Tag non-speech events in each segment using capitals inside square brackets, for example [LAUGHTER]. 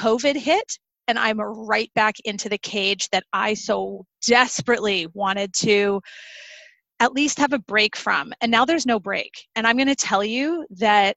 COVID hit, and I'm right back into the cage that I so desperately wanted to at least have a break from. And now there's no break. And I'm going to tell you that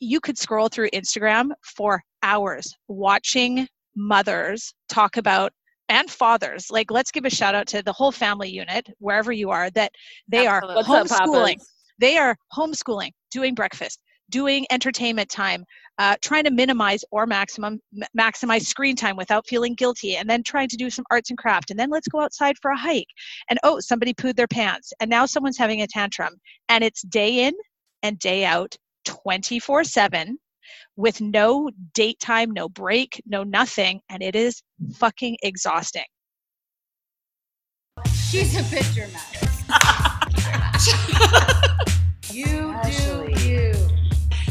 you could scroll through Instagram for hours watching mothers talk about and fathers like let's give a shout out to the whole family unit wherever you are that they Absolutely. are homeschooling they are homeschooling doing breakfast doing entertainment time uh, trying to minimize or maximum m- maximize screen time without feeling guilty and then trying to do some arts and craft. And then let's go outside for a hike. And oh somebody pooed their pants. And now someone's having a tantrum. And it's day in and day out 24 7 with no date time no break no nothing. And it is fucking exhausting. She's a picture mess [LAUGHS] you Ashley. do you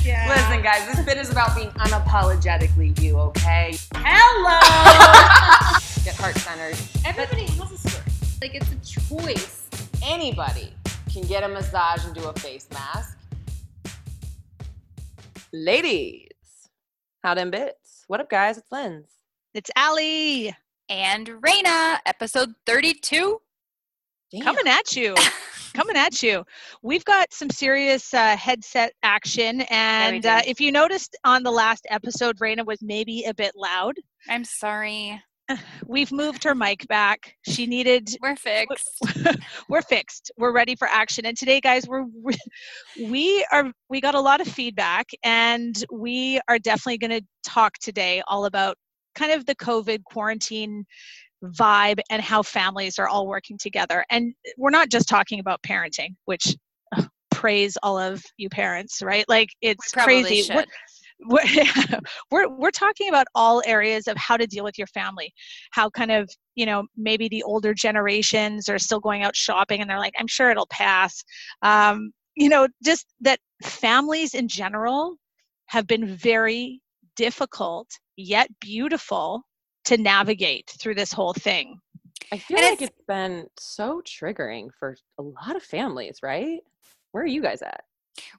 yeah. Listen, guys, this bit is about being unapologetically you, okay? Hello! [LAUGHS] Get heart centered. Everybody but, has a story. Like, it's a choice. Anybody can get a massage and do a face mask. Ladies, how them bits? What up, guys? It's Linz. It's Allie. And Raina, episode 32. Damn. Coming at you. [LAUGHS] coming at you. We've got some serious uh, headset action, and uh, if you noticed on the last episode, Raina was maybe a bit loud. I'm sorry. [SIGHS] We've moved her mic back. She needed. [LAUGHS] We're fixed. [LAUGHS] we're fixed. We're ready for action. And today, guys, we're [LAUGHS] we are we got a lot of feedback, and we are definitely going to talk today all about kind of the COVID quarantine vibe and how families are all working together. And we're not just talking about parenting, which praise all of you parents, right? Like it's crazy. We're, we're, [LAUGHS] we're, we're talking about all areas of how to deal with your family how kind of you know maybe the older generations are still going out shopping and they're like i'm sure it'll pass um, you know just that families in general have been very difficult yet beautiful to navigate through this whole thing. I feel and like it's, it's been so triggering for a lot of families, right? Where are you guys at?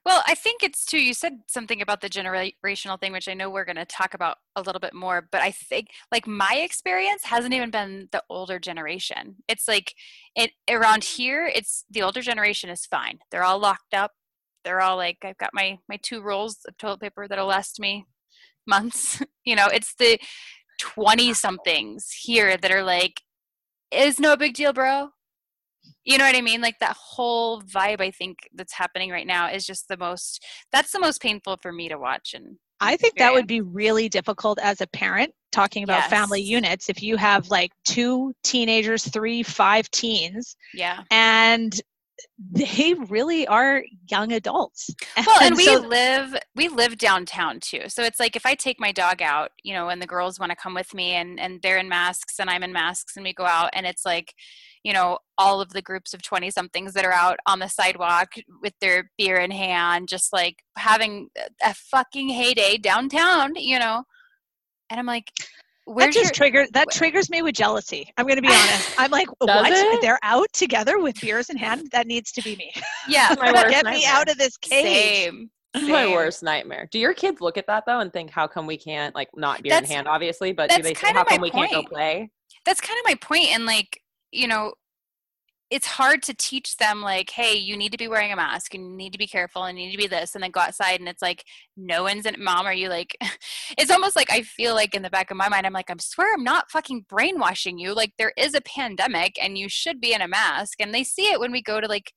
Well, I think it's too. You said something about the generational thing, which I know we're going to talk about a little bit more. But I think, like, my experience hasn't even been the older generation. It's like it around here. It's the older generation is fine. They're all locked up. They're all like, I've got my my two rolls of toilet paper that'll last me months. [LAUGHS] you know, it's the 20 somethings here that are like, is no big deal, bro. You know what I mean? Like that whole vibe I think that's happening right now is just the most that's the most painful for me to watch and I think that would be really difficult as a parent talking about yes. family units if you have like two teenagers, three, five teens. Yeah. And they really are young adults. Well, [LAUGHS] and, and we so, live we live downtown too. So it's like if I take my dog out, you know, and the girls want to come with me and and they're in masks and I'm in masks and we go out and it's like, you know, all of the groups of 20 somethings that are out on the sidewalk with their beer in hand just like having a fucking heyday downtown, you know. And I'm like, that just your, triggers that triggers me with jealousy. I'm going to be [LAUGHS] honest. I'm like, what? It? They're out together with beers in hand. That needs to be me. Yeah, [LAUGHS] my get nightmare. me out of this cage. Same. [LAUGHS] Same. My worst nightmare. Do your kids look at that though and think, how come we can't like not beer that's, in hand, obviously, but do they say, how come we point. can't go play? That's kind of my point. And like, you know, it's hard to teach them like hey you need to be wearing a mask and you need to be careful and you need to be this and then go outside and it's like no one's in mom are you like [LAUGHS] it's almost like i feel like in the back of my mind i'm like i swear i'm not fucking brainwashing you like there is a pandemic and you should be in a mask and they see it when we go to like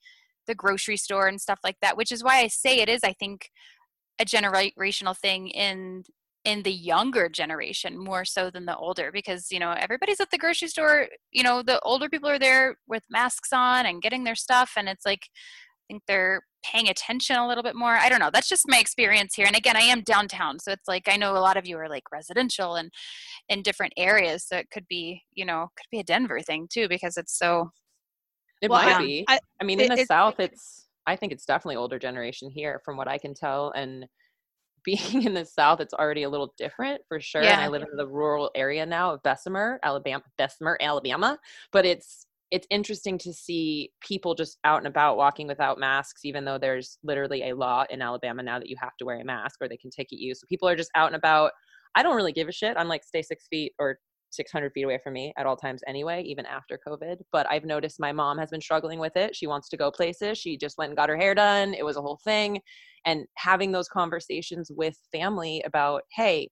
the grocery store and stuff like that which is why i say it is i think a generational thing in in the younger generation more so than the older because you know everybody's at the grocery store you know the older people are there with masks on and getting their stuff and it's like i think they're paying attention a little bit more. I don't know that's just my experience here and again i am downtown so it's like i know a lot of you are like residential and in different areas so it could be you know could be a denver thing too because it's so it well, might be. I, I mean in the it, south it's i think it's definitely older generation here from what i can tell and [LAUGHS] being in the South, it's already a little different for sure. Yeah. And I live in the rural area now of Bessemer, Alabama, Bessemer, Alabama. But it's it's interesting to see people just out and about walking without masks, even though there's literally a law in Alabama now that you have to wear a mask or they can ticket you. So people are just out and about. I don't really give a shit. I'm like, stay six feet or 600 feet away from me at all times anyway, even after COVID. But I've noticed my mom has been struggling with it. She wants to go places. She just went and got her hair done. It was a whole thing. And having those conversations with family about, hey,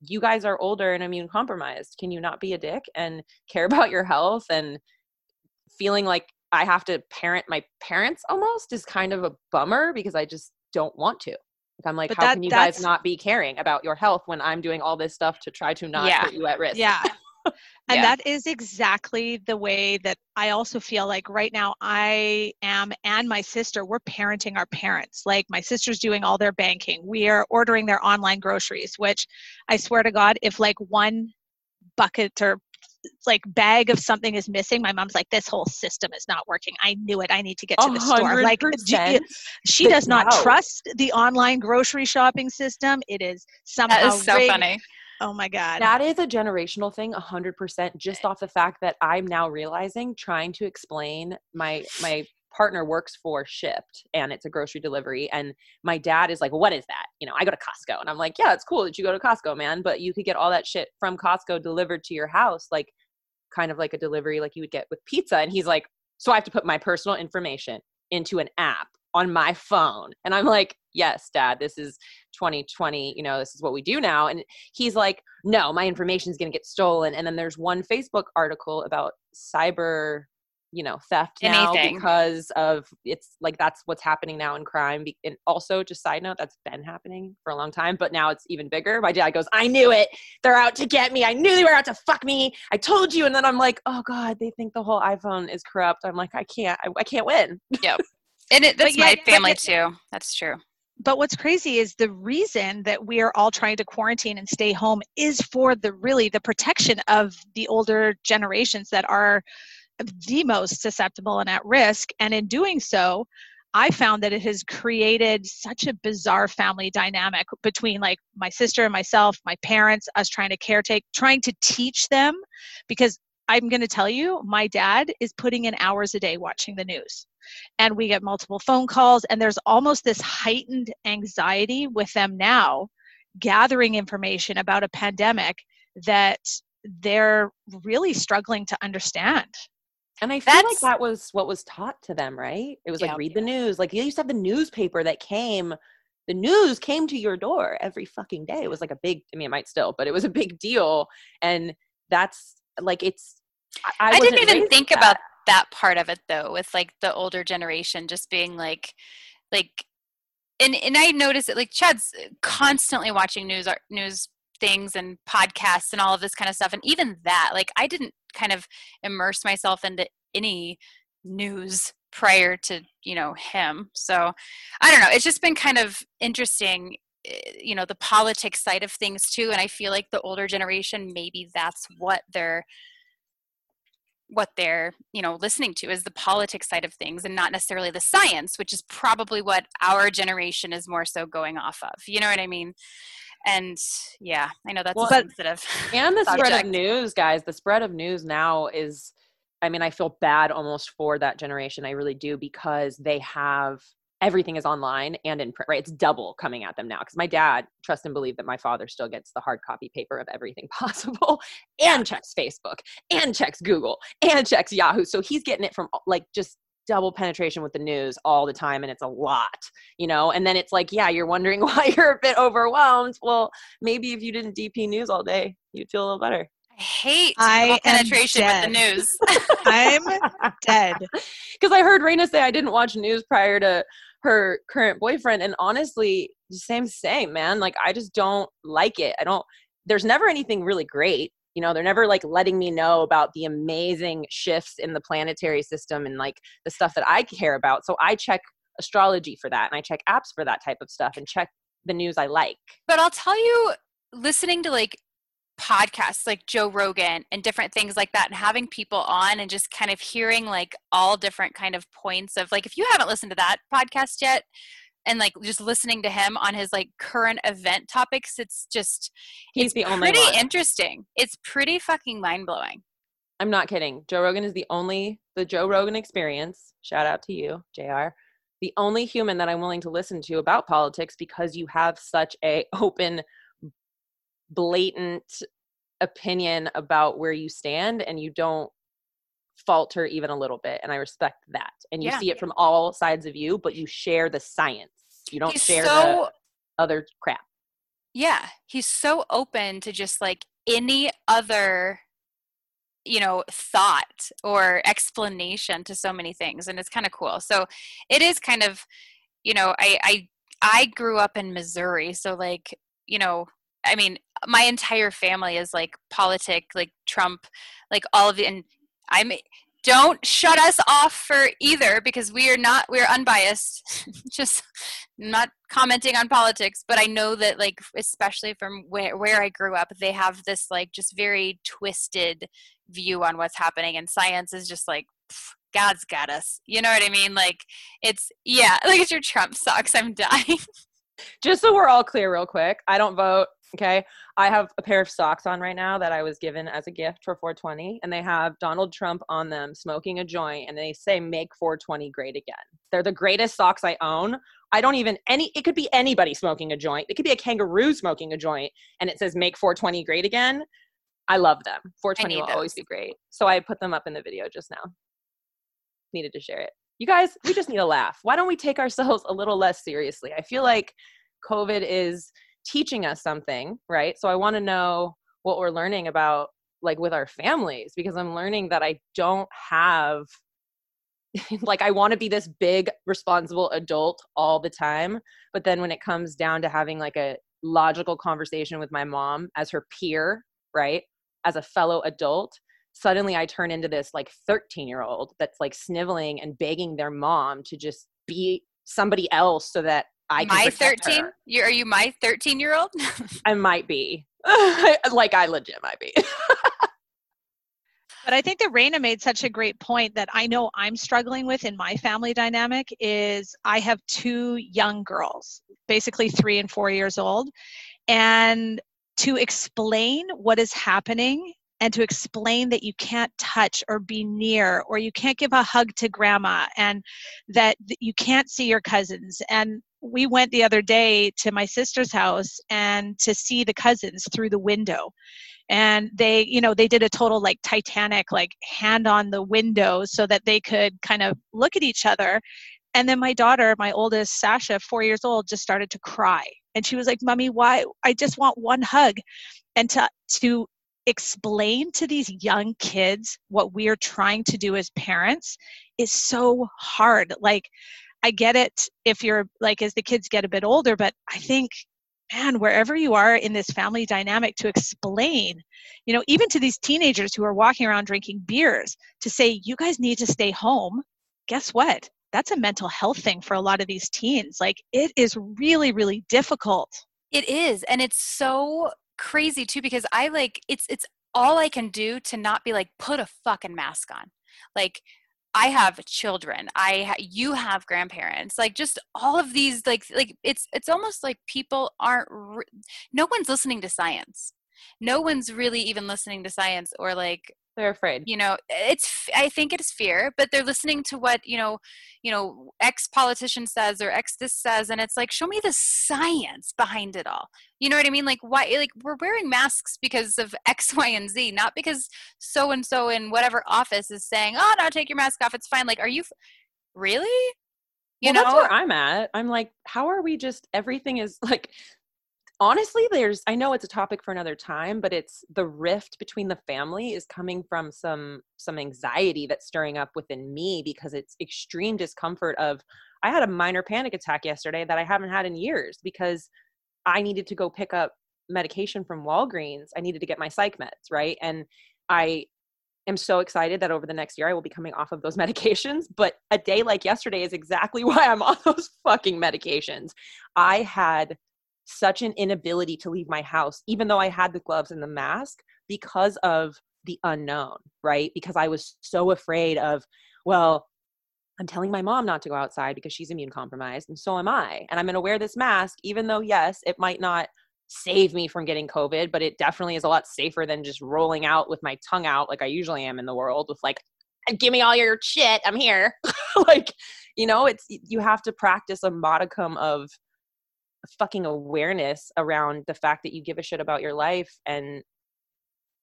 you guys are older and immune compromised. Can you not be a dick and care [LAUGHS] about your health? And feeling like I have to parent my parents almost is kind of a bummer because I just don't want to. I'm like, but how that, can you guys not be caring about your health when I'm doing all this stuff to try to not yeah. put you at risk? Yeah. [LAUGHS] and yeah. that is exactly the way that I also feel like right now I am and my sister, we're parenting our parents. Like my sister's doing all their banking. We are ordering their online groceries, which I swear to God, if like one bucket or like bag of something is missing my mom's like this whole system is not working. I knew it. I need to get to the store. Like she does not trust the online grocery shopping system. It is somehow that is so rigged. funny. Oh my god. That is a generational thing 100% just eh. off the fact that i'm now realizing trying to explain my my partner works for Shipt and it's a grocery delivery. And my dad is like, well, what is that? You know, I go to Costco. And I'm like, yeah, it's cool that you go to Costco, man. But you could get all that shit from Costco delivered to your house, like kind of like a delivery like you would get with pizza. And he's like, so I have to put my personal information into an app on my phone. And I'm like, yes, dad, this is 2020. You know, this is what we do now. And he's like, no, my information is going to get stolen. And then there's one Facebook article about cyber you know theft now Anything. because of it's like that's what's happening now in crime and also just side note that's been happening for a long time but now it's even bigger. My dad goes i knew it. They're out to get me. I knew they were out to fuck me. I told you. And then i'm like oh god they think the whole iphone is corrupt. I'm like i can't i, I can't win. [LAUGHS] Yep. And it, that's my family too. That's true. But what's crazy is the reason that we are all trying to quarantine and stay home is for the really the protection of the older generations that are the most susceptible and at risk. And in doing so, I found that it has created such a bizarre family dynamic between like my sister and myself, my parents, us trying to caretake, trying to teach them because I'm going to tell you, my dad is putting in hours a day watching the news. And we get multiple phone calls, and there's almost this heightened anxiety with them now gathering information about a pandemic that they're really struggling to understand. And I feel That's, like that was what was taught to them, right? It was like read the news. Like you used to have the newspaper that came the news came to your door every fucking day. It was like a big I mean it might still, but it was a big deal. And that's like it's I, I didn't even think that. about that part of it though, with like the older generation just being like like and and I noticed that like Chad's constantly watching news uh, news things and podcasts and all of this kind of stuff and even that like i didn't kind of immerse myself into any news prior to you know him. So i don't know it's just been kind of interesting eh, you know the politics side of things too and i feel like the older generation maybe that's what they're what they're you know listening to is the politics side of things and not necessarily the science which is probably what our generation is more so going off of you know what i mean and yeah i know that's well, sensitive and the subject. [LAUGHS] spread of news guys the spread of news now is i mean i feel bad almost for that generation i really do because they have everything is online and in print right it's double coming at them now because my dad trust and believe that my father still gets the hard copy paper of everything [LAUGHS] possible and checks facebook and checks google and checks yahoo so he's getting it from like just double penetration with the news all the time and it's a lot you know and then it's like yeah you're wondering [LAUGHS] why you're a bit overwhelmed well maybe if you didn't dp news all day you'd feel a little better I hate I penetration with the news. [LAUGHS] I'm dead. [LAUGHS] Because I heard Raina say I didn't watch news prior to her current boyfriend. And honestly, the same, same, man. Like, I just don't like it. I don't, there's never anything really great you know they're never like letting me know about the amazing shifts in the planetary system and like the stuff that i care about. So i check astrology for that and i check apps for that type of stuff and check the news i like. But i'll tell you listening to like podcasts like Joe Rogan and different things like that and having people on and just kind of hearing like all different kind of points of like if you haven't listened to that podcast yet and like just listening to him on his like current event topics it's just he's it's the only pretty one. interesting. It's pretty fucking mind-blowing. I'm not kidding. Joe rogan is the only the joe rogan experience shout out to you jr the only human that i'm willing to listen to about politics because you have such a [LAUGHS] open blatant opinion about where you stand and you don't falter even a little bit and i respect that and you yeah. see it from all sides of you but you share the science. You don't he's share so, the other crap. Yeah he's so open to just like any other you know thought or explanation to so many things and it's kind of cool. So it is kind of you know i i i grew up in missouri so like you know i mean my entire family is like politic like trump like all of the and i'm don't shut us off for either because we are not we're unbiased. [LAUGHS] Just not commenting on politics but i know that like especially from where, where i grew up they have this like just very twisted view on what's happening and science is just like god's got us. You know what i mean? Like it's yeah [LAUGHS] look at your trump socks i'm dying. Just so we're all clear real quick i don't vote Okay. I have a pair of socks on right now that I was given as a gift for 420, and they have Donald Trump on them smoking a joint, and they say, Make 420 great again. They're the greatest socks I own. I don't even, any, it could be anybody smoking a joint. It could be a kangaroo smoking a joint, and it says, Make 420 great again. I love them. 420 will those. always be great. So I put them up in the video just now. Needed to share it. You guys, we just need a laugh. Why don't we take ourselves a little less seriously? I feel like COVID is teaching us something, right? So I want to know what we're learning about like with our families because I'm learning that I don't have [LAUGHS] like I want to be this big responsible adult all the time, but then when it comes down to having like a logical conversation with my mom as her peer, right? As a fellow adult, suddenly I turn into this like 13 year old that's like sniveling and begging their mom to just be somebody else so that I my 13 you are you my 13 year old [LAUGHS] I might be. [LAUGHS] Like I legit might be. But I think that Raina made such a great point that I know I'm struggling with in my family dynamic is I have two young girls, basically three and four years old. And to explain what is happening and to explain that you can't touch or be near or you can't give a hug to grandma and that you can't see your cousins and we went the other day to my sister's house and to see the cousins through the window. And they you know they did a total like titanic like hand on the window so that they could kind of look at each other. And then my daughter my oldest sasha four years old just started to cry. And she was like mommy why i just want one hug. And to to explain to these young kids what we're trying to do as parents is so hard. Like I get it if you're like as the kids get a bit older, but I think man, wherever you are in this family dynamic to explain, you know, even to these teenagers who are walking around drinking beers to say, you guys need to stay home. Guess what? That's a mental health thing for a lot of these teens. Like it is really, really difficult. It is. And it's so crazy too, because I like it's it's all I can do to not be like, put a fucking mask on. Like I have children. I ha- you have grandparents. Like just all of these like like it's it's almost like people aren't re- no one's listening to science. No one's really even listening to science or like they're afraid. You know it's i think it is fear but they're listening to what you know you know ex politician says or ex this says and it's like show me the science behind it all. You know what i mean? Like why like we're wearing masks because of [LAUGHS] x y and z not because so and so in whatever office is saying oh no take your mask off it's fine. Like are you f- really? You well, know? that's where i'm at. I'm like how are we just everything is [LAUGHS] like honestly there's i know it's a topic for another time but it's the rift between the family is coming from some some anxiety that's stirring up within me because it's extreme discomfort of i had a minor panic attack yesterday that i haven't had in years because i needed to go pick up medication from walgreens i needed to get my psych meds right and i am so excited that over the next year I will be coming off of those [LAUGHS] medications. But a day like yesterday is exactly [LAUGHS] why I'm on those fucking medications. I had such an inability to leave my house, even though I had the gloves and the mask, because of the unknown, right? Because I was so afraid of, well, I'm telling my mom not to go outside because she's immune compromised, and so am I. And I'm going to wear this mask, even though, yes, it might not save me from getting COVID, but it definitely is a lot safer than just rolling out with my tongue out like I usually am in the world with like, give me all your shit, I'm here. [LAUGHS] like, you know, it's, you have to practice a modicum of fucking awareness around the fact that you give a shit about your life and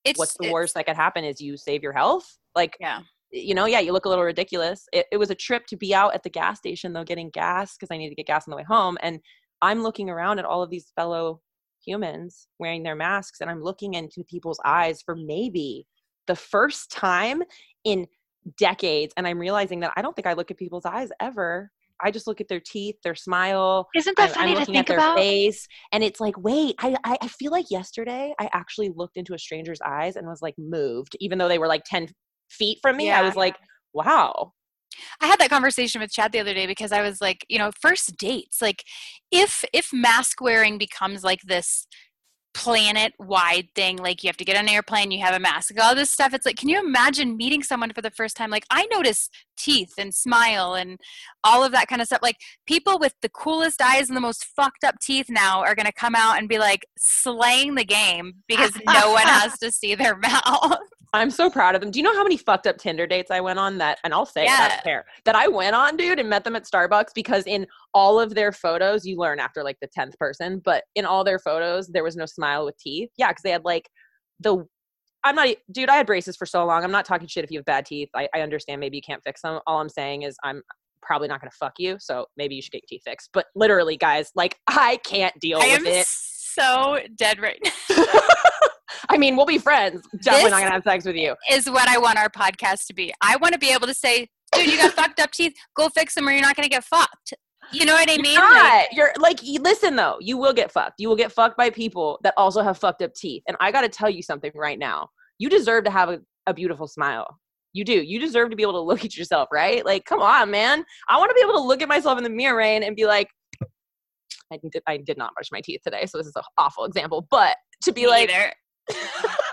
it's, what's the worst that could happen is you save your health? Like yeah. you know yeah you look a little ridiculous. It, it was a trip to be out at the gas station though getting gas because i needed to get gas on the way home and i'm looking around at all of these fellow humans wearing their masks and i'm looking into people's eyes for maybe the first time in decades and i'm realizing that i don't think i look at people's eyes ever I just look at their teeth, their smile. Isn't that funny I'm looking to think at their about? face, and it's like, wait, I, I feel like yesterday I actually looked into a stranger's eyes and was like moved, even though they were like ten feet from me. Yeah. I was like, wow. I had that conversation with Chad the other day because I was like, you know, first dates, like if if mask wearing becomes like this planet wide thing like you have to get on an airplane you have a mask all this stuff. It's like can you imagine meeting someone for the first time? Like i notice teeth and smile and all of that kind of stuff. Like people with the coolest eyes and the most fucked up teeth now are going to come out and be like slaying the game because no one [LAUGHS] has to see their [LAUGHS] mouth I'm so proud of them. Do you know how many fucked up Tinder dates I went on that, and I'll say yeah. that's fair, that I went on, dude, and met them at Starbucks because in all of their photos, you learn after like the 10th person, but in all their photos, there was no smile with teeth. Yeah, because they had like the, I'm not, dude, I had braces for so long. I'm not talking shit if you have bad teeth. I, I understand maybe you can't fix them. All I'm saying is I'm probably not going to fuck you. So maybe you should get your teeth fixed. But literally, guys, like I can't deal I with it. So dead right [LAUGHS] now. [LAUGHS] I mean, we'll be friends. Definitely not gonna have sex with you. Is what I want our podcast to be. I want to be able to say, dude, you got [LAUGHS] fucked up teeth. Go fix them, or you're not gonna get fucked. You know what I mean? You're, like, you're like, listen though, you will get fucked. You will get fucked by people that also have fucked up teeth. And I got to tell you something right now. You deserve to have a, a beautiful smile. You do. You deserve to be able to look at yourself, right? Like, come on, man. I want to be able to look at myself in the mirror, Rain, and be like, I did, I did not brush my teeth today, so this is an awful example. But to be Me like, [LAUGHS]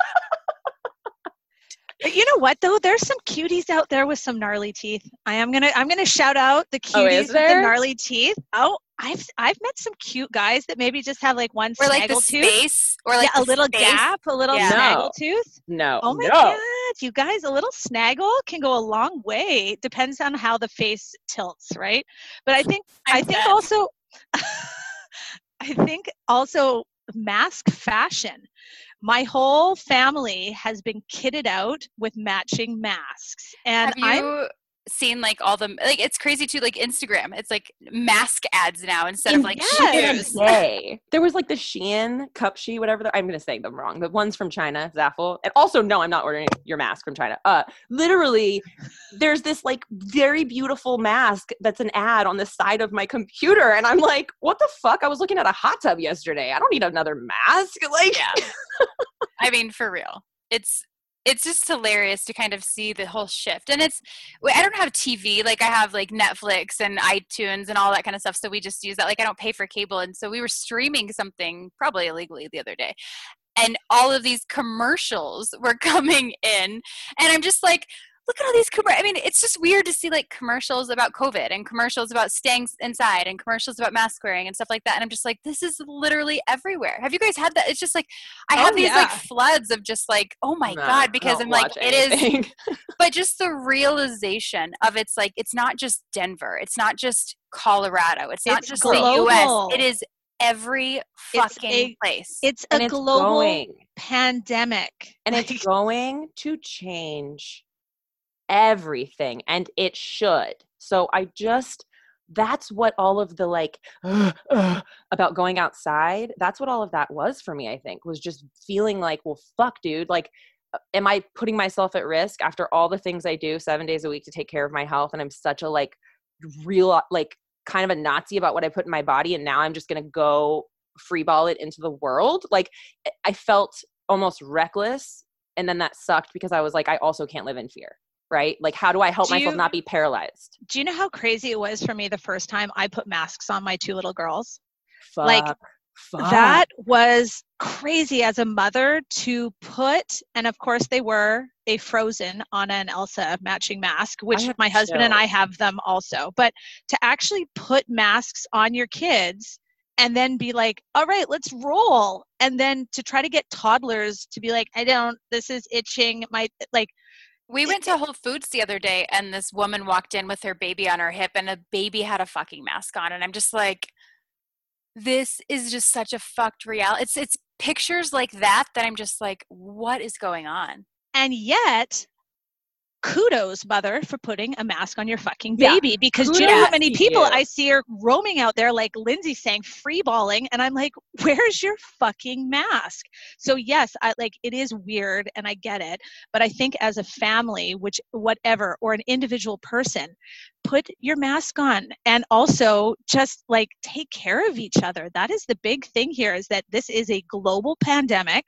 But you know what though? There's some cuties out there with some gnarly teeth. I am gonna I'm gonna shout out the oh, cuties oh, with the gnarly teeth. Oh, I've I've met some cute guys that maybe just have like one or like the tooth. space or like yeah, a little space. gap, a little yeah. snaggle no. tooth. No. Oh my no. god, you guys, a little snaggle can go a long way. Depends on how the face tilts, right? But I think i i think also [LAUGHS] I think also mask fashion my whole family has been kitted out with matching masks. And I'm, seen like all the like it's crazy too like instagram it's like mask ads now instead of like yes. shoes. There was like the shein cup she whatever i'm gonna say them wrong the ones from china zaful and also no i'm not ordering your mask from china uh literally there's this like very beautiful mask that's an ad on the side of my computer and i'm like what the fuck? I was looking at a hot tub yesterday i don't need another mask [LAUGHS] like yeah. I mean, for real. It's it's just hilarious to kind of see the whole shift. And it's I don't have TV, like I have like Netflix and iTunes and all that kind of stuff. So we just use that. Like I don't pay for cable. And so we were streaming something probably illegally the other day. And all of these commercials were [LAUGHS] coming in. And I'm just like, look at all these commercials. I mean, it's just weird to see like commercials about COVID and commercials about staying inside and commercials about mask wearing and stuff like that. And I'm just like, this is literally everywhere. Have you guys had that? It's just like I oh, have oh, these yeah. like floods of just like, oh my no, god, because I'm like, anything. it is. [LAUGHS] but just the realization of it's like it's not just Denver. It's not just Colorado. It's not it's just global. the U.S. It is every fucking it's a, place. It's a it's global going. pandemic, and it's going to change everything and it should. So I just that's what all of the like uh, [SIGHS] uh, [SIGHS] about going outside that's what all of that was for me i think was just feeling like well fuck dude like uh, am i putting myself at risk after all the things i do seven days a week to take care of my health and i'm such a like real like kind of a nazi about what i put in my body and now i'm just gonna go freeball it into the world like i felt almost reckless and then that sucked because i was like i also can't live in fear right? Like, how do I help do myself you, not be paralyzed? Do you know how crazy it was for me the first time I put masks on my two little girls? Fuck, like, fuck. that was crazy as a mother to put, and of course, they were a frozen Anna and Elsa matching mask, which my husband and I have them also. But to actually put masks on your kids and then be like, all right, let's roll. And then to try to get toddlers to be like, I don't, this is itching. My, like, we went to Whole Foods the other day and this woman walked in with her baby on her hip and a baby had a fucking mask on. And I'm just like, this is just such a fucked reality. It's it's pictures like that that I'm just like, what is going on? And yet, kudos mother for putting a mask on your fucking baby yeah. because kudos. do you know how many people I see are roaming out there like Lindsay saying free balling and I'm like [LAUGHS] where's your fucking mask so yes I like it is weird and I get it but I think as a family which whatever or an individual person put your mask on and also just like take care of each other that is the big thing here is that this is a global pandemic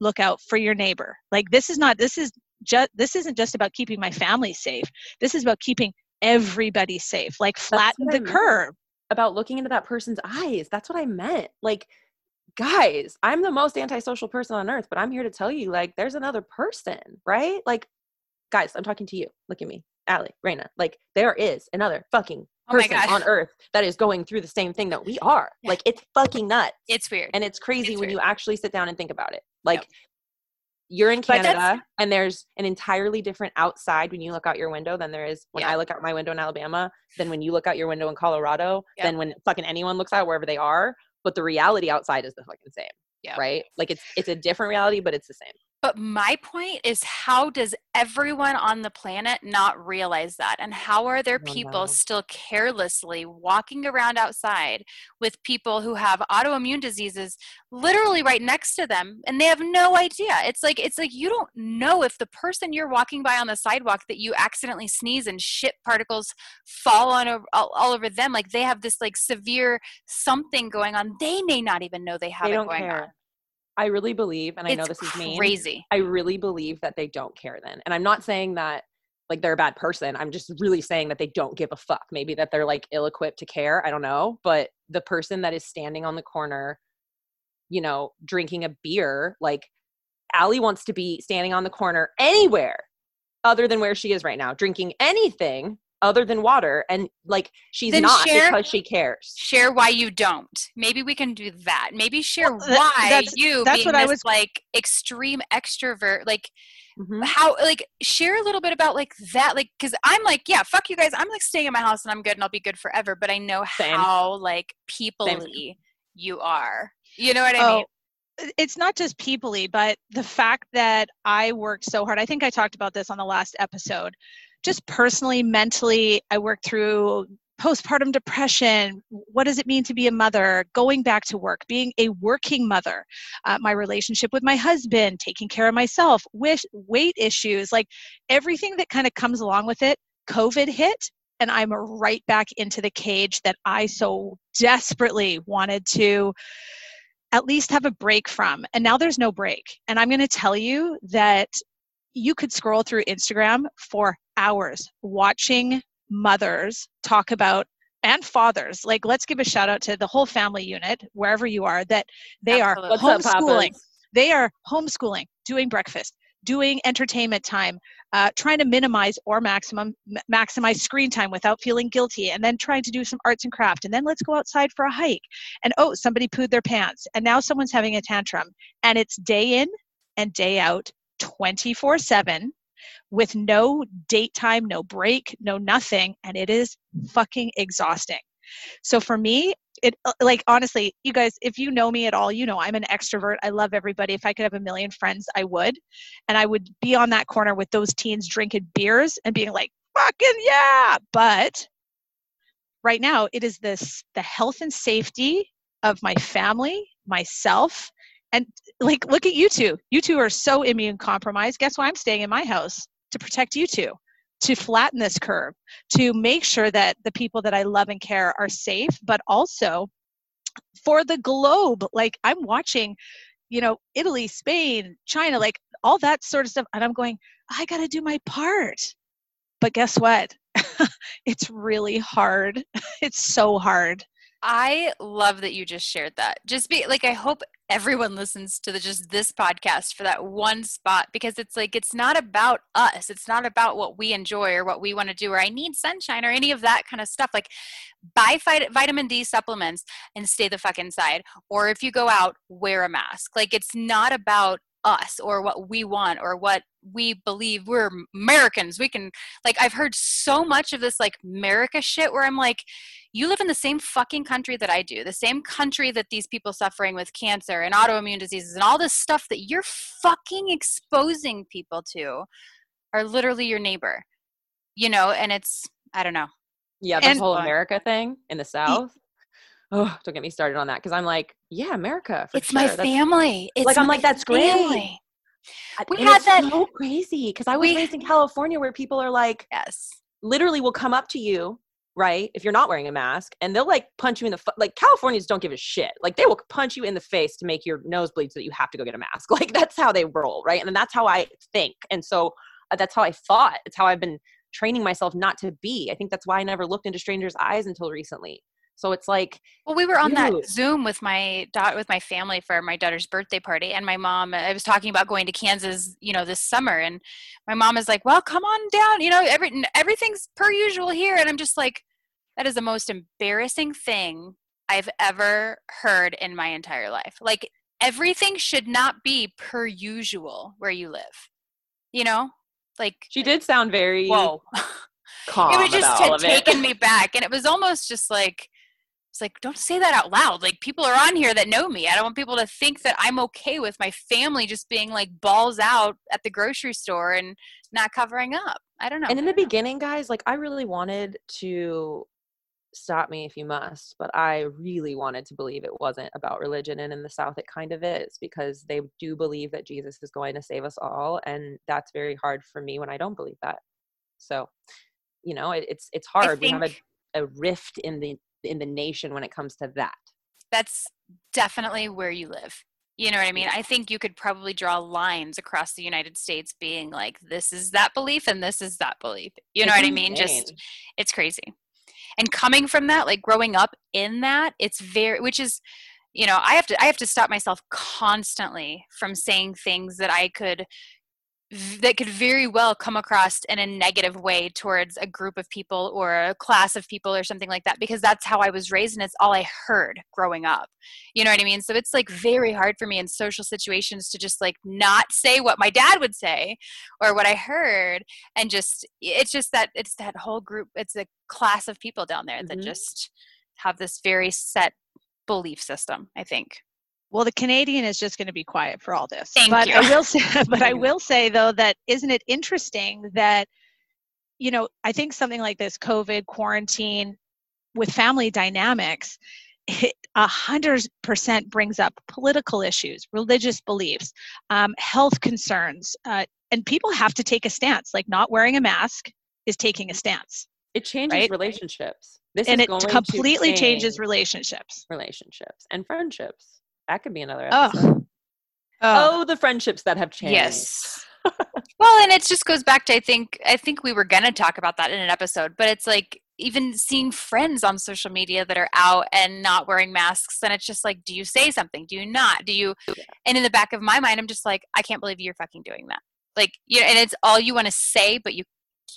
look out for your neighbor like this is not this is just this isn't just about keeping my family safe this is about keeping everybody safe like flatten the curve about looking into that person's eyes that's what i meant like guys i'm the most antisocial person on earth but i'm here to tell you like there's another person right like guys i'm talking to you look at me Allie, Raina, like there is another fucking oh person oh on earth that is going through the same thing that we are. Yeah. Like it's fucking nuts. It's weird. And it's crazy it's when weird. you actually sit down and think about it. Like yep you're in Canada and there's an entirely different outside when you look out your window than there is when yeah. I look out my window in Alabama, than when you look out your window in Colorado, yeah. than when fucking anyone looks out wherever they are. But the reality outside is the fucking same. Yeah. Right? Like it's it's a different reality, but it's the same. But my point is, how does everyone on the planet not realize that? And how are there oh, people still carelessly walking around outside with people who have autoimmune diseases literally right next to them and they have no idea? It's like, it's like you don't know if the person you're walking by on the sidewalk that you accidentally sneeze and shit particles fall on all, all over them. Like they have this like severe something going on. They may not even know they have they it going care. on. I really believe, and I know this is mean, crazy. I really believe that they don't care then. And I'm not saying that like they're a bad person. I'm just really saying that they don't give a fuck. Maybe that they're like ill equipped to care. I don't know. But the person that is standing on the corner, you know, drinking a beer, like Allie wants to be standing on the corner anywhere other than where she is right now, drinking anything other than water and like she's then not share, because she cares share why you don't maybe we can do that maybe share well, why that's, you that's what i was like extreme extrovert like mm-hmm. how like share a little bit about like that like because i'm like yeah fuck you guys i'm like staying in my house and i'm good and i'll be good forever but i know Same. how like peoplely you are you know what i oh. mean it's not just peoply, but the fact that I worked so hard. I think I talked about this on the last episode just personally, mentally, I worked through postpartum depression. What does it mean to be a mother? Going back to work being a working mother uh, my relationship with my husband taking care of myself wish, weight issues like everything that kind of comes along with it covid hit and i'm right back into the cage that i so desperately wanted to at least have a break from. And now there's no break. And i'm going to tell you that you could scroll through instagram for hours watching mothers talk about and fathers. Like let's give a shout out to the whole family unit wherever you are that they Absolutely. are homeschooling. Up, they are homeschooling doing breakfast doing entertainment time uh, trying to minimize or maximum m- maximize screen time without feeling guilty and then trying to do some arts and craft and then let's go outside for a hike. And oh somebody pooed their pants and now someone's having a tantrum and it's day in and day out 24 7 with no date time, no break, no nothing. And it is fucking exhausting. So for me, it like honestly, you guys, if you know me at all, you know I'm an extrovert. I love everybody. If I could have a million friends, I would. And I would be on that corner with those teens drinking beers and being like, fucking yeah. But right now, it is this the health and safety of my family, myself, and like, look at you two. You two are so immune compromised. Guess why I'm staying in my house? To protect you two, to flatten this curve, to make sure that the people that I love and care are safe, but also for the globe. Like, I'm watching, you know, Italy, Spain, China, like all that sort of stuff. And I'm going, I got to do my part. But guess what? [LAUGHS] it's really hard. [LAUGHS] It's so hard. I love that you just shared that. Just be like, I hope everyone listens to the, just this podcast for that one spot because it's like, it's not about us. It's not about what we enjoy or what we want to do or I need sunshine or any of that kind of stuff. Like, buy vitamin D supplements and stay the fuck inside. Or if you go out, wear a mask. Like, it's not about us or what we want or what we believe we're Americans. We can, like, I've heard so much of this, like, America shit where I'm like, you live in the same fucking country that I do, the same country that these people suffering with cancer and autoimmune diseases and all this stuff that you're fucking exposing people to are literally your neighbor. You know, and it's I don't know. Yeah, this and, whole America thing in the South. Oh, don't get me started on that because I'm like, yeah, America. it's sure. my family. It's like I'm like that's family. great. We and had that so crazy because I was we, raised in California where people are like, yes, literally will come up to you right? If you're not wearing a mask, and they'll like punch you in the fu- like Californians don't give a shit. Like they will punch you in the face to make your nose bleed so that you have to go get a mask. [LAUGHS] Like that's how they roll, right? And that's how I think. And so uh, that's how I thought. It's how I've been training myself not to be. I think that's why I never looked into strangers' eyes until recently. So it's like well, we were on dude. that Zoom with my daughter, with my family for my daughter's birthday party, and my mom. I was talking about going to Kansas, you know, this summer, and my mom is like, "Well, come on down. You know, every everything's per usual here," and I'm just like, "That is the most embarrassing thing I've ever heard in my entire life. Like everything should not be per usual where you live. You know, like she did sound very whoa." Calm [LAUGHS] it was just had taken me back and it was almost just like it's like don't say that out loud like people are on here that know me. I don't want people to think that i'm okay with my family just being like balls out at the grocery store and not covering up. I don't know. And in the beginning guys like i really wanted to stop me if you must but i really wanted to believe it wasn't about religion and in the south it kind of is because they do believe that jesus is going to save us all and that's very hard for me when i don't believe that. So you know it, it's it's hard. We have a, a rift in the in the nation when it comes to that. That's definitely where you live. You know what i mean? I think you could probably draw lines across the united states being like this is that belief and this is that belief. You know it's what insane. i mean? Just it's crazy. And coming from that like growing up in that it's very which is you know i have to i have to stop myself constantly from saying things that i could that could very well come across in a negative way towards a group of people or a class of people or something like that because that's how I was raised and it's all I heard growing up. You know what I mean? So it's like very hard for me in social situations to just like not say what my dad would say or what I heard and just it's just that it's that whole group it's a class of people down there that mm-hmm. just have this very set belief system, I think. Well, the Canadian is just going to be quiet for all this. Thank but you. I will say, [LAUGHS] but I will say though that isn't it interesting that you know I think something like this COVID quarantine with family dynamics a hundred percent brings up political issues, religious beliefs, um, health concerns, uh, and people have to take a stance. Like not wearing a mask is taking a stance. It changes right? relationships. This is going to and it completely changes relationships, relationships, and friendships. That could be another episode. Oh, oh. oh the friendships that have changed. Yes. [LAUGHS] well, and it just goes back to I think I think we were gonna talk about that in an episode, but it's like even seeing friends on social media that are out and not wearing masks and it's just like do you say something do you not do you and in the back of my mind i'm just like i can't believe you're fucking doing that like you know and it's all you want to say but you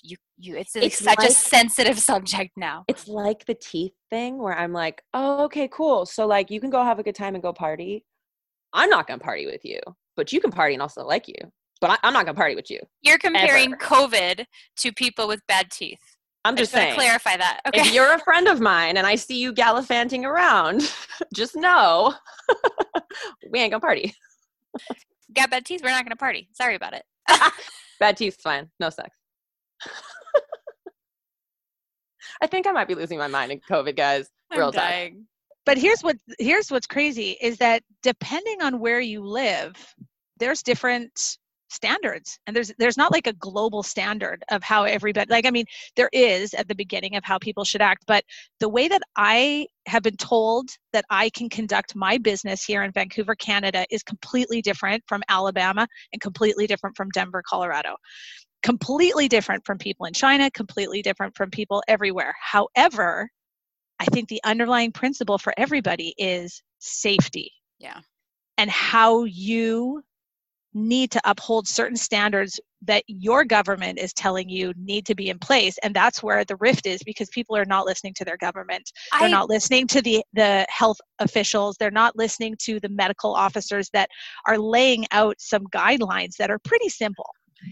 you you it's, it's such like, a sensitive [LAUGHS] subject now. It's like the teeth thing where i'm like oh okay cool. So like you can go have a good time and go party. I'm not gonna party with you but you can party and also like you but I, am not gonna party with you. You're comparing ever. covid to people with bad teeth. I'm just, just saying. clarify that. Okay. if you're a friend of mine and i see you gallivanting around [LAUGHS] just know [LAUGHS] we ain't gonna party. Got bad teeth? We're not gonna party. Sorry about it. Bad teeth fine. No sex I think I might be losing my mind in COVID, guys. Real time. But here's what here's what's crazy is that depending on where you live, there's different standards and there's there's not like a global standard of how everybody like i mean there is at the beginning of how people should act but the way that i have been told that i can conduct my business here in vancouver canada is completely different from alabama and completely different from denver colorado completely different from people in China, completely different from people everywhere. However, I think the underlying principle for everybody is safety. Yeah. And how you need to uphold certain standards that your government is telling you need to be in place and that's where the rift is because people are not listening to their government they're I, not listening to the the health officials they're not listening to the medical officers that are laying out some guidelines that are pretty simple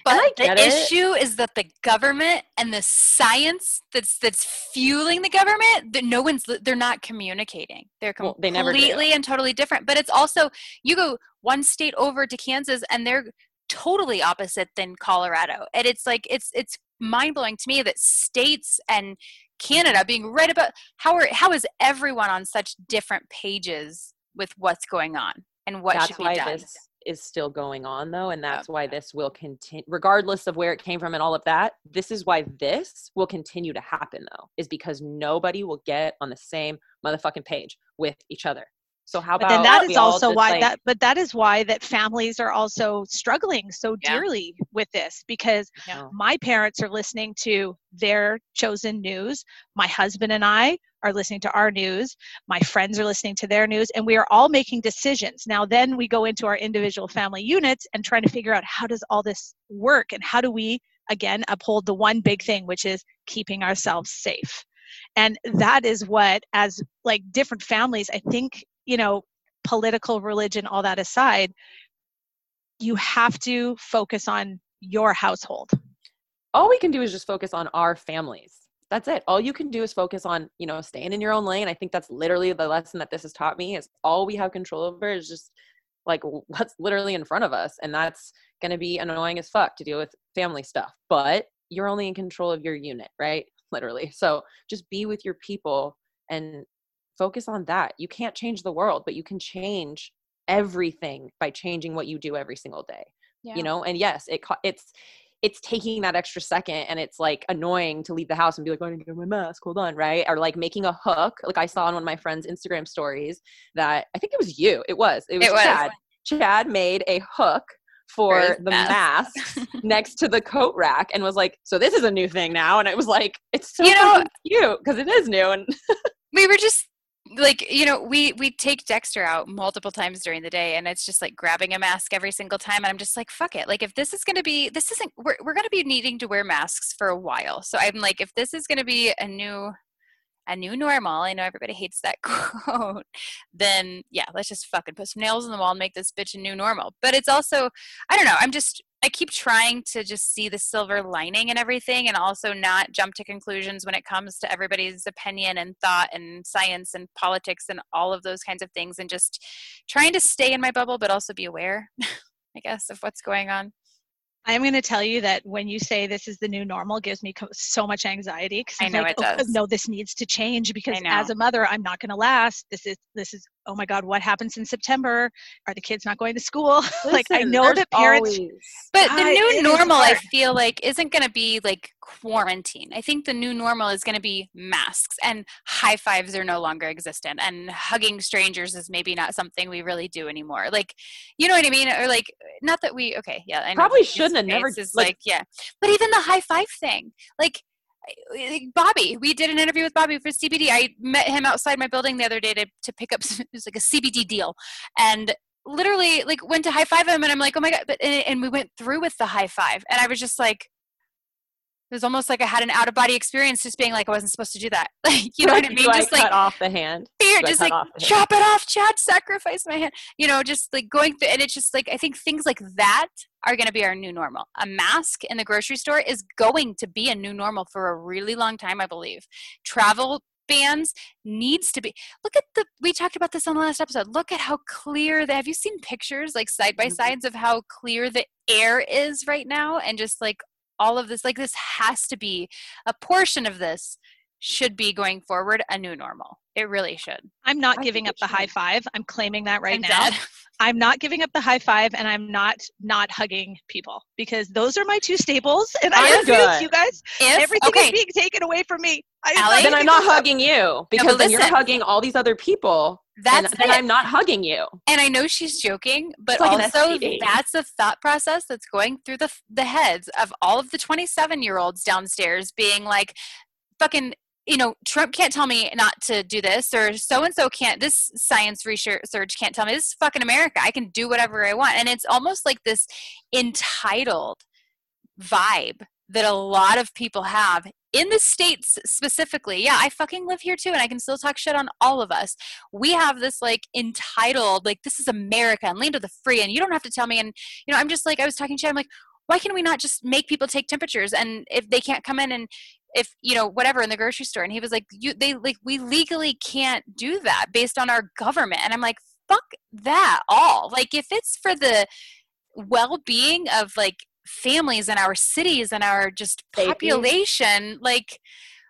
But the it. issue is that the government and the science that's that's fueling the government that no one's they're not communicating. They're completely well, they and totally different. But it's also you go one state over to Kansas and they're totally opposite than Colorado. And it's like it's it's mind blowing to me that states and Canada being right about how are how is everyone on such different pages with what's going on and what That's should be done. This is still going on though and that's why this will continue regardless of where it came from and all of that this is why this will continue to happen though is because nobody will get on the same motherfucking page with each other so how about but then that is also why like, that but that is why that families are also struggling so dearly with this because yeah. my parents are listening to their chosen news. My husband and I are listening to our news. My friends are listening to their news and we are all making decisions. Now then we go into our individual family units and trying to figure out how does all this work and how do we again uphold the one big thing which is keeping ourselves safe and that is what as like different families i think you know, political religion, all that aside, you have to focus on your household. All we can do is just focus on our families. That's it. All you can do is focus on, you know, staying in your own lane. I think that's literally the lesson that this has taught me is all we have control over is just like [LAUGHS] what's literally in front of us. And that's going to be annoying as fuck to deal with family stuff. But you're only in control of your unit, right? [LAUGHS] Literally. So just be with your people and focus on that. You can't change the world, but you can change everything by changing what you do every single day. Yeah. You know, and yes, it it's it's taking that extra second and it's like annoying to leave the house and be like, I to get my mask, hold on, right? Or like making a hook. Like I saw on one of my friend's Instagram stories that I think it was you. It was. It was, it was. Chad. Chad made a hook for the mask, mask next to the coat rack and was like, So this is a new thing now. And it was like, it's so you know, cute because it is new. And we were just like you know we we take dexter out multiple times during the day and it's just like grabbing a mask every single time and i'm just like fuck it. Like if this is going to be this isn't we're, we're going to be needing to wear masks for a while. So i'm like if this is going to be a new a new normal i know everybody hates that [LAUGHS] quote then yeah let's just fucking put some nails in the wall and make this bitch a new normal. But it's also i don't know i'm just I keep trying to just see the silver lining and everything and also not jump to conclusions when it comes to everybody's opinion and thought and science and politics and all of those kinds of things and just trying to stay in my bubble but also be aware, [LAUGHS] I guess, of what's going on. I'm going to tell you that when you say this is the new normal, gives me so much anxiety because I know like, it oh, does. no, this needs to change because as a mother, I'm not going to last. This is this is oh my god, what happens in September? Are the kids not going to school? Listen, [LAUGHS] like I know that parents, always, but the new normal, I feel like, isn't going to be like quarantine. I think the new normal is going to be masks and high fives are no longer existent, and hugging strangers is maybe not something we really do anymore. Like, you know what I mean? Or like, not that we okay, yeah, I probably shouldn't have never is like, like yeah, but even the high five thing, like Bobby, we did an interview with Bobby for CBD. I met him outside my building the other day to, to pick up, [LAUGHS] it was like a CBD deal. And literally like went to high five him and I'm like, oh my God. But, and, and we went through with the high five. And I was just like, it was almost like I had an out of body experience, just being like I wasn't supposed to do that. [LAUGHS] Like you know what I mean? just like cut off the hand. Fear, just like chop it off, Chad. Sacrifice my hand. You know, just like going through, and it's just like I think things like that are going to be our new normal. A mask in the grocery store is going to be a new normal for a really long time, I believe. Travel bans needs to be look at the we talked about this on the last episode look at how clear the have you seen pictures like side by mm-hmm. sides of how clear the air is right now and just like all of this like this has to be a portion of this should be going forward a new normal. It really should. I'm not I giving up the high five. I'm claiming that right I'm now. [LAUGHS] I'm not giving up the high five and I'm not not hugging people because those are my two staples and I refuse you guys. If, everything okay. is being taken away from me. I then I'm not hugging you because no, then you're hugging all these other people. That's and then I'm not hugging you. And I know she's joking, but like also that's a thought process that's going through the the heads of all of the 27 year olds downstairs being like, fucking you know, Trump can't tell me not to do this, or so and so can't, this science research can't tell me. This is fucking America. I can do whatever I want. And it's almost like this entitled vibe that a lot of people have in the States specifically. Yeah, I fucking live here too, and I can still talk shit on all of us. We have this like entitled, like, this is America and land of the free, and you don't have to tell me. And, you know, I'm just like, I was talking to you, I'm like, why can we not just make people take temperatures and if they can't come in and if you know whatever in the grocery store and he was like you they like we legally can't do that based on our government and i'm like fuck that all like if it's for the well-being of like families in our cities and our just population like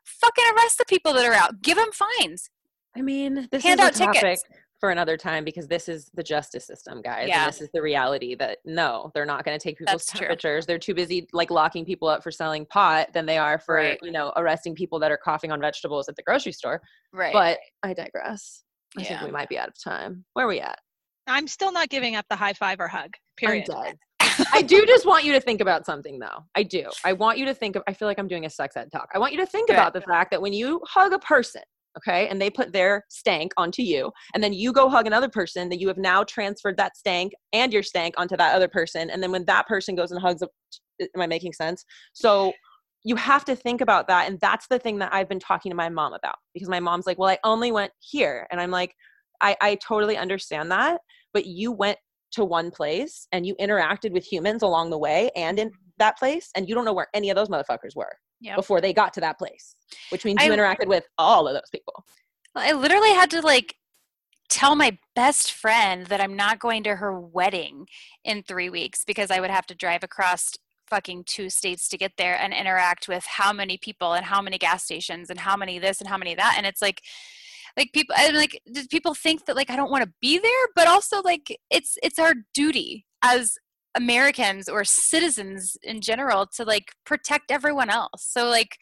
fucking arrest the people that are out give them fines i mean this Hand is out a topic tickets for another time because this is the justice system, guys. Yeah. And this is the reality that no, they're not going to take people's That's temperatures. True. They're too busy like locking people up for selling pot than they are for, right. you know, arresting people that are coughing on vegetables at the grocery store. Right. But I digress. I yeah. think we might be out of time. Where are we at? I'm still not giving up the high five or hug. Period. I do just want you to think about something though. I do. I want you to think of I feel like I'm doing a sex ed talk. I want you to think Good. about the fact that when you hug a person, okay and they put their stank onto you and then you go hug another person that you have now transferred that stank and your stank onto that other person and then when that person goes and hugs a, am i making sense so you have to think about that and that's the thing that i've been talking to my mom about because my mom's like well i only went here and i'm like i, I totally understand that but you went to one place and you interacted with humans along the way and in mm-hmm. that place and you don't know where any of those motherfuckers were yep. before they got to that place, which means you I, interacted with all of those people. I literally had to like tell my best friend that I'm not going to her wedding in three weeks because I would have to drive across fucking two states to get there and interact with how many people and how many gas stations and how many this and how many that. And it's like, like people and like people think that like i don't want to be there but also like it's it's our duty as Americans or citizens in general to like protect everyone else. So like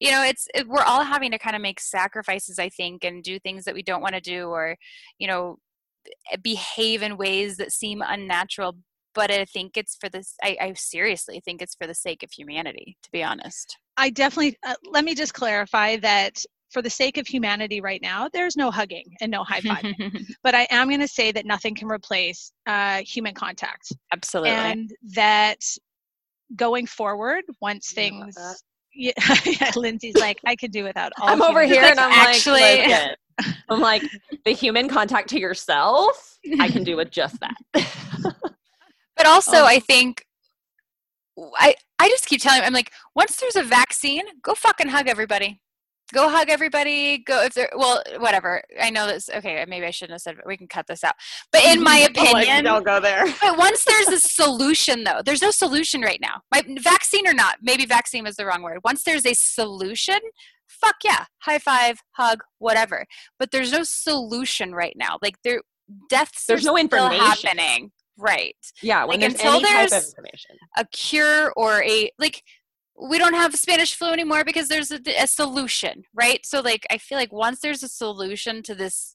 you know it's it, we're all having to kind of make sacrifices i think and do things that we don't want to do or you know behave in ways that seem unnatural but i think it's for this I, I seriously think it's for the sake of humanity to be honest i definitely uh, let me just clarify that for the sake of humanity right now, there's no hugging and no high five. [LAUGHS] but I am going to say that nothing can replace uh, human contact. Absolutely. And that going forward, once things. Yeah, [LAUGHS] yeah, Lindsay's like, I could do without all. I'm over here and I'm actually, like, [LAUGHS] I'm like, the human contact to yourself, I can do with just that. but also, oh. I think I I just keep telling I'm like, once there's a vaccine, go fucking hug everybody go hug everybody. Go if they're well whatever. I know this okay maybe i shouldn't have said but we can cut this out. But in my [LAUGHS] opinion don't go there. [LAUGHS] But once there's a solution though there's no solution right now. My vaccine or not maybe vaccine is the wrong word. Once there's a solution fuck yeah high five hug whatever. But there's no solution right now. Like there deaths there's no information. happening. Right. Yeah when like, until there's a cure or a like we don't have Spanish flu anymore because there's a, a, solution, right? So, like, I feel like once there's a solution to this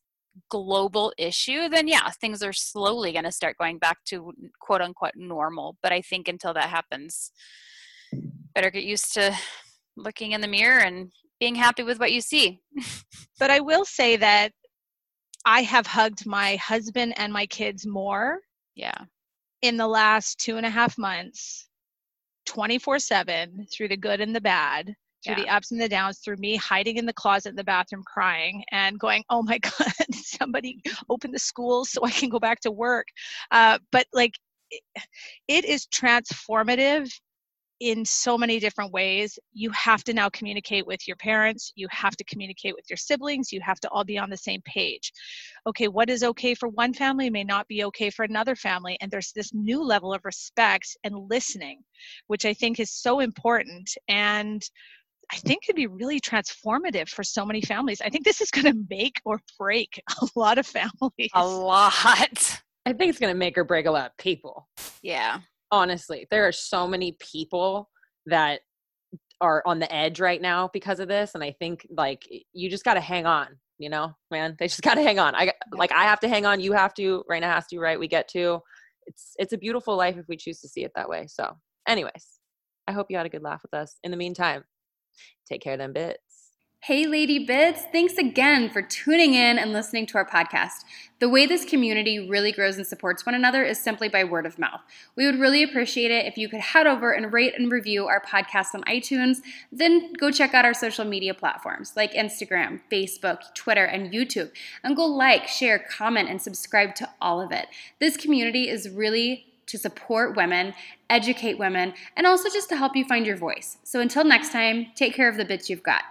global issue, then yeah, things are slowly going to start going back to quote unquote normal. But I think until that happens, better get used to looking in the mirror and being happy with what you see. [LAUGHS] but I will say that I have hugged my husband and my kids more. Yeah. In the last two and a half months 24 7 through the good and the bad through yeah. the ups and the downs through me hiding in the closet in the bathroom crying and going oh my [LAUGHS] god somebody open the schools so i can go back to work uh, but like it is transformative in so many different ways. You have to now communicate with your parents, you have to communicate with your siblings, you have to all be on the same page. Okay, what is okay for one family may not be okay for another family. And there's this new level of respect and listening, which I think is so important. And I think it could be really transformative for so many families. I think this is going to make or break [LAUGHS] a lot of families. A lot. I think it's going to make or break a lot of people. Yeah honestly there are so many people that are on the edge right now because of this and i think like you just got to hang on you know man they just got to hang on. I like i have to hang on you have to Raina has to right we get to. It's it's a beautiful life if we choose to see it that way so anyways i hope you had a good laugh with us. In the meantime take care of them bits Hey, Lady Bits, thanks again for tuning in and listening to our podcast. The way this community really grows and supports one another is simply by word of mouth. We would really appreciate it if you could head over and rate and review our podcast on iTunes, then go check out our social media platforms like Instagram, Facebook, Twitter, and YouTube, and go like, share, comment, and subscribe to all of it. This community is really to support women, educate women, and also just to help you find your voice. So until next time, take care of the bits you've got.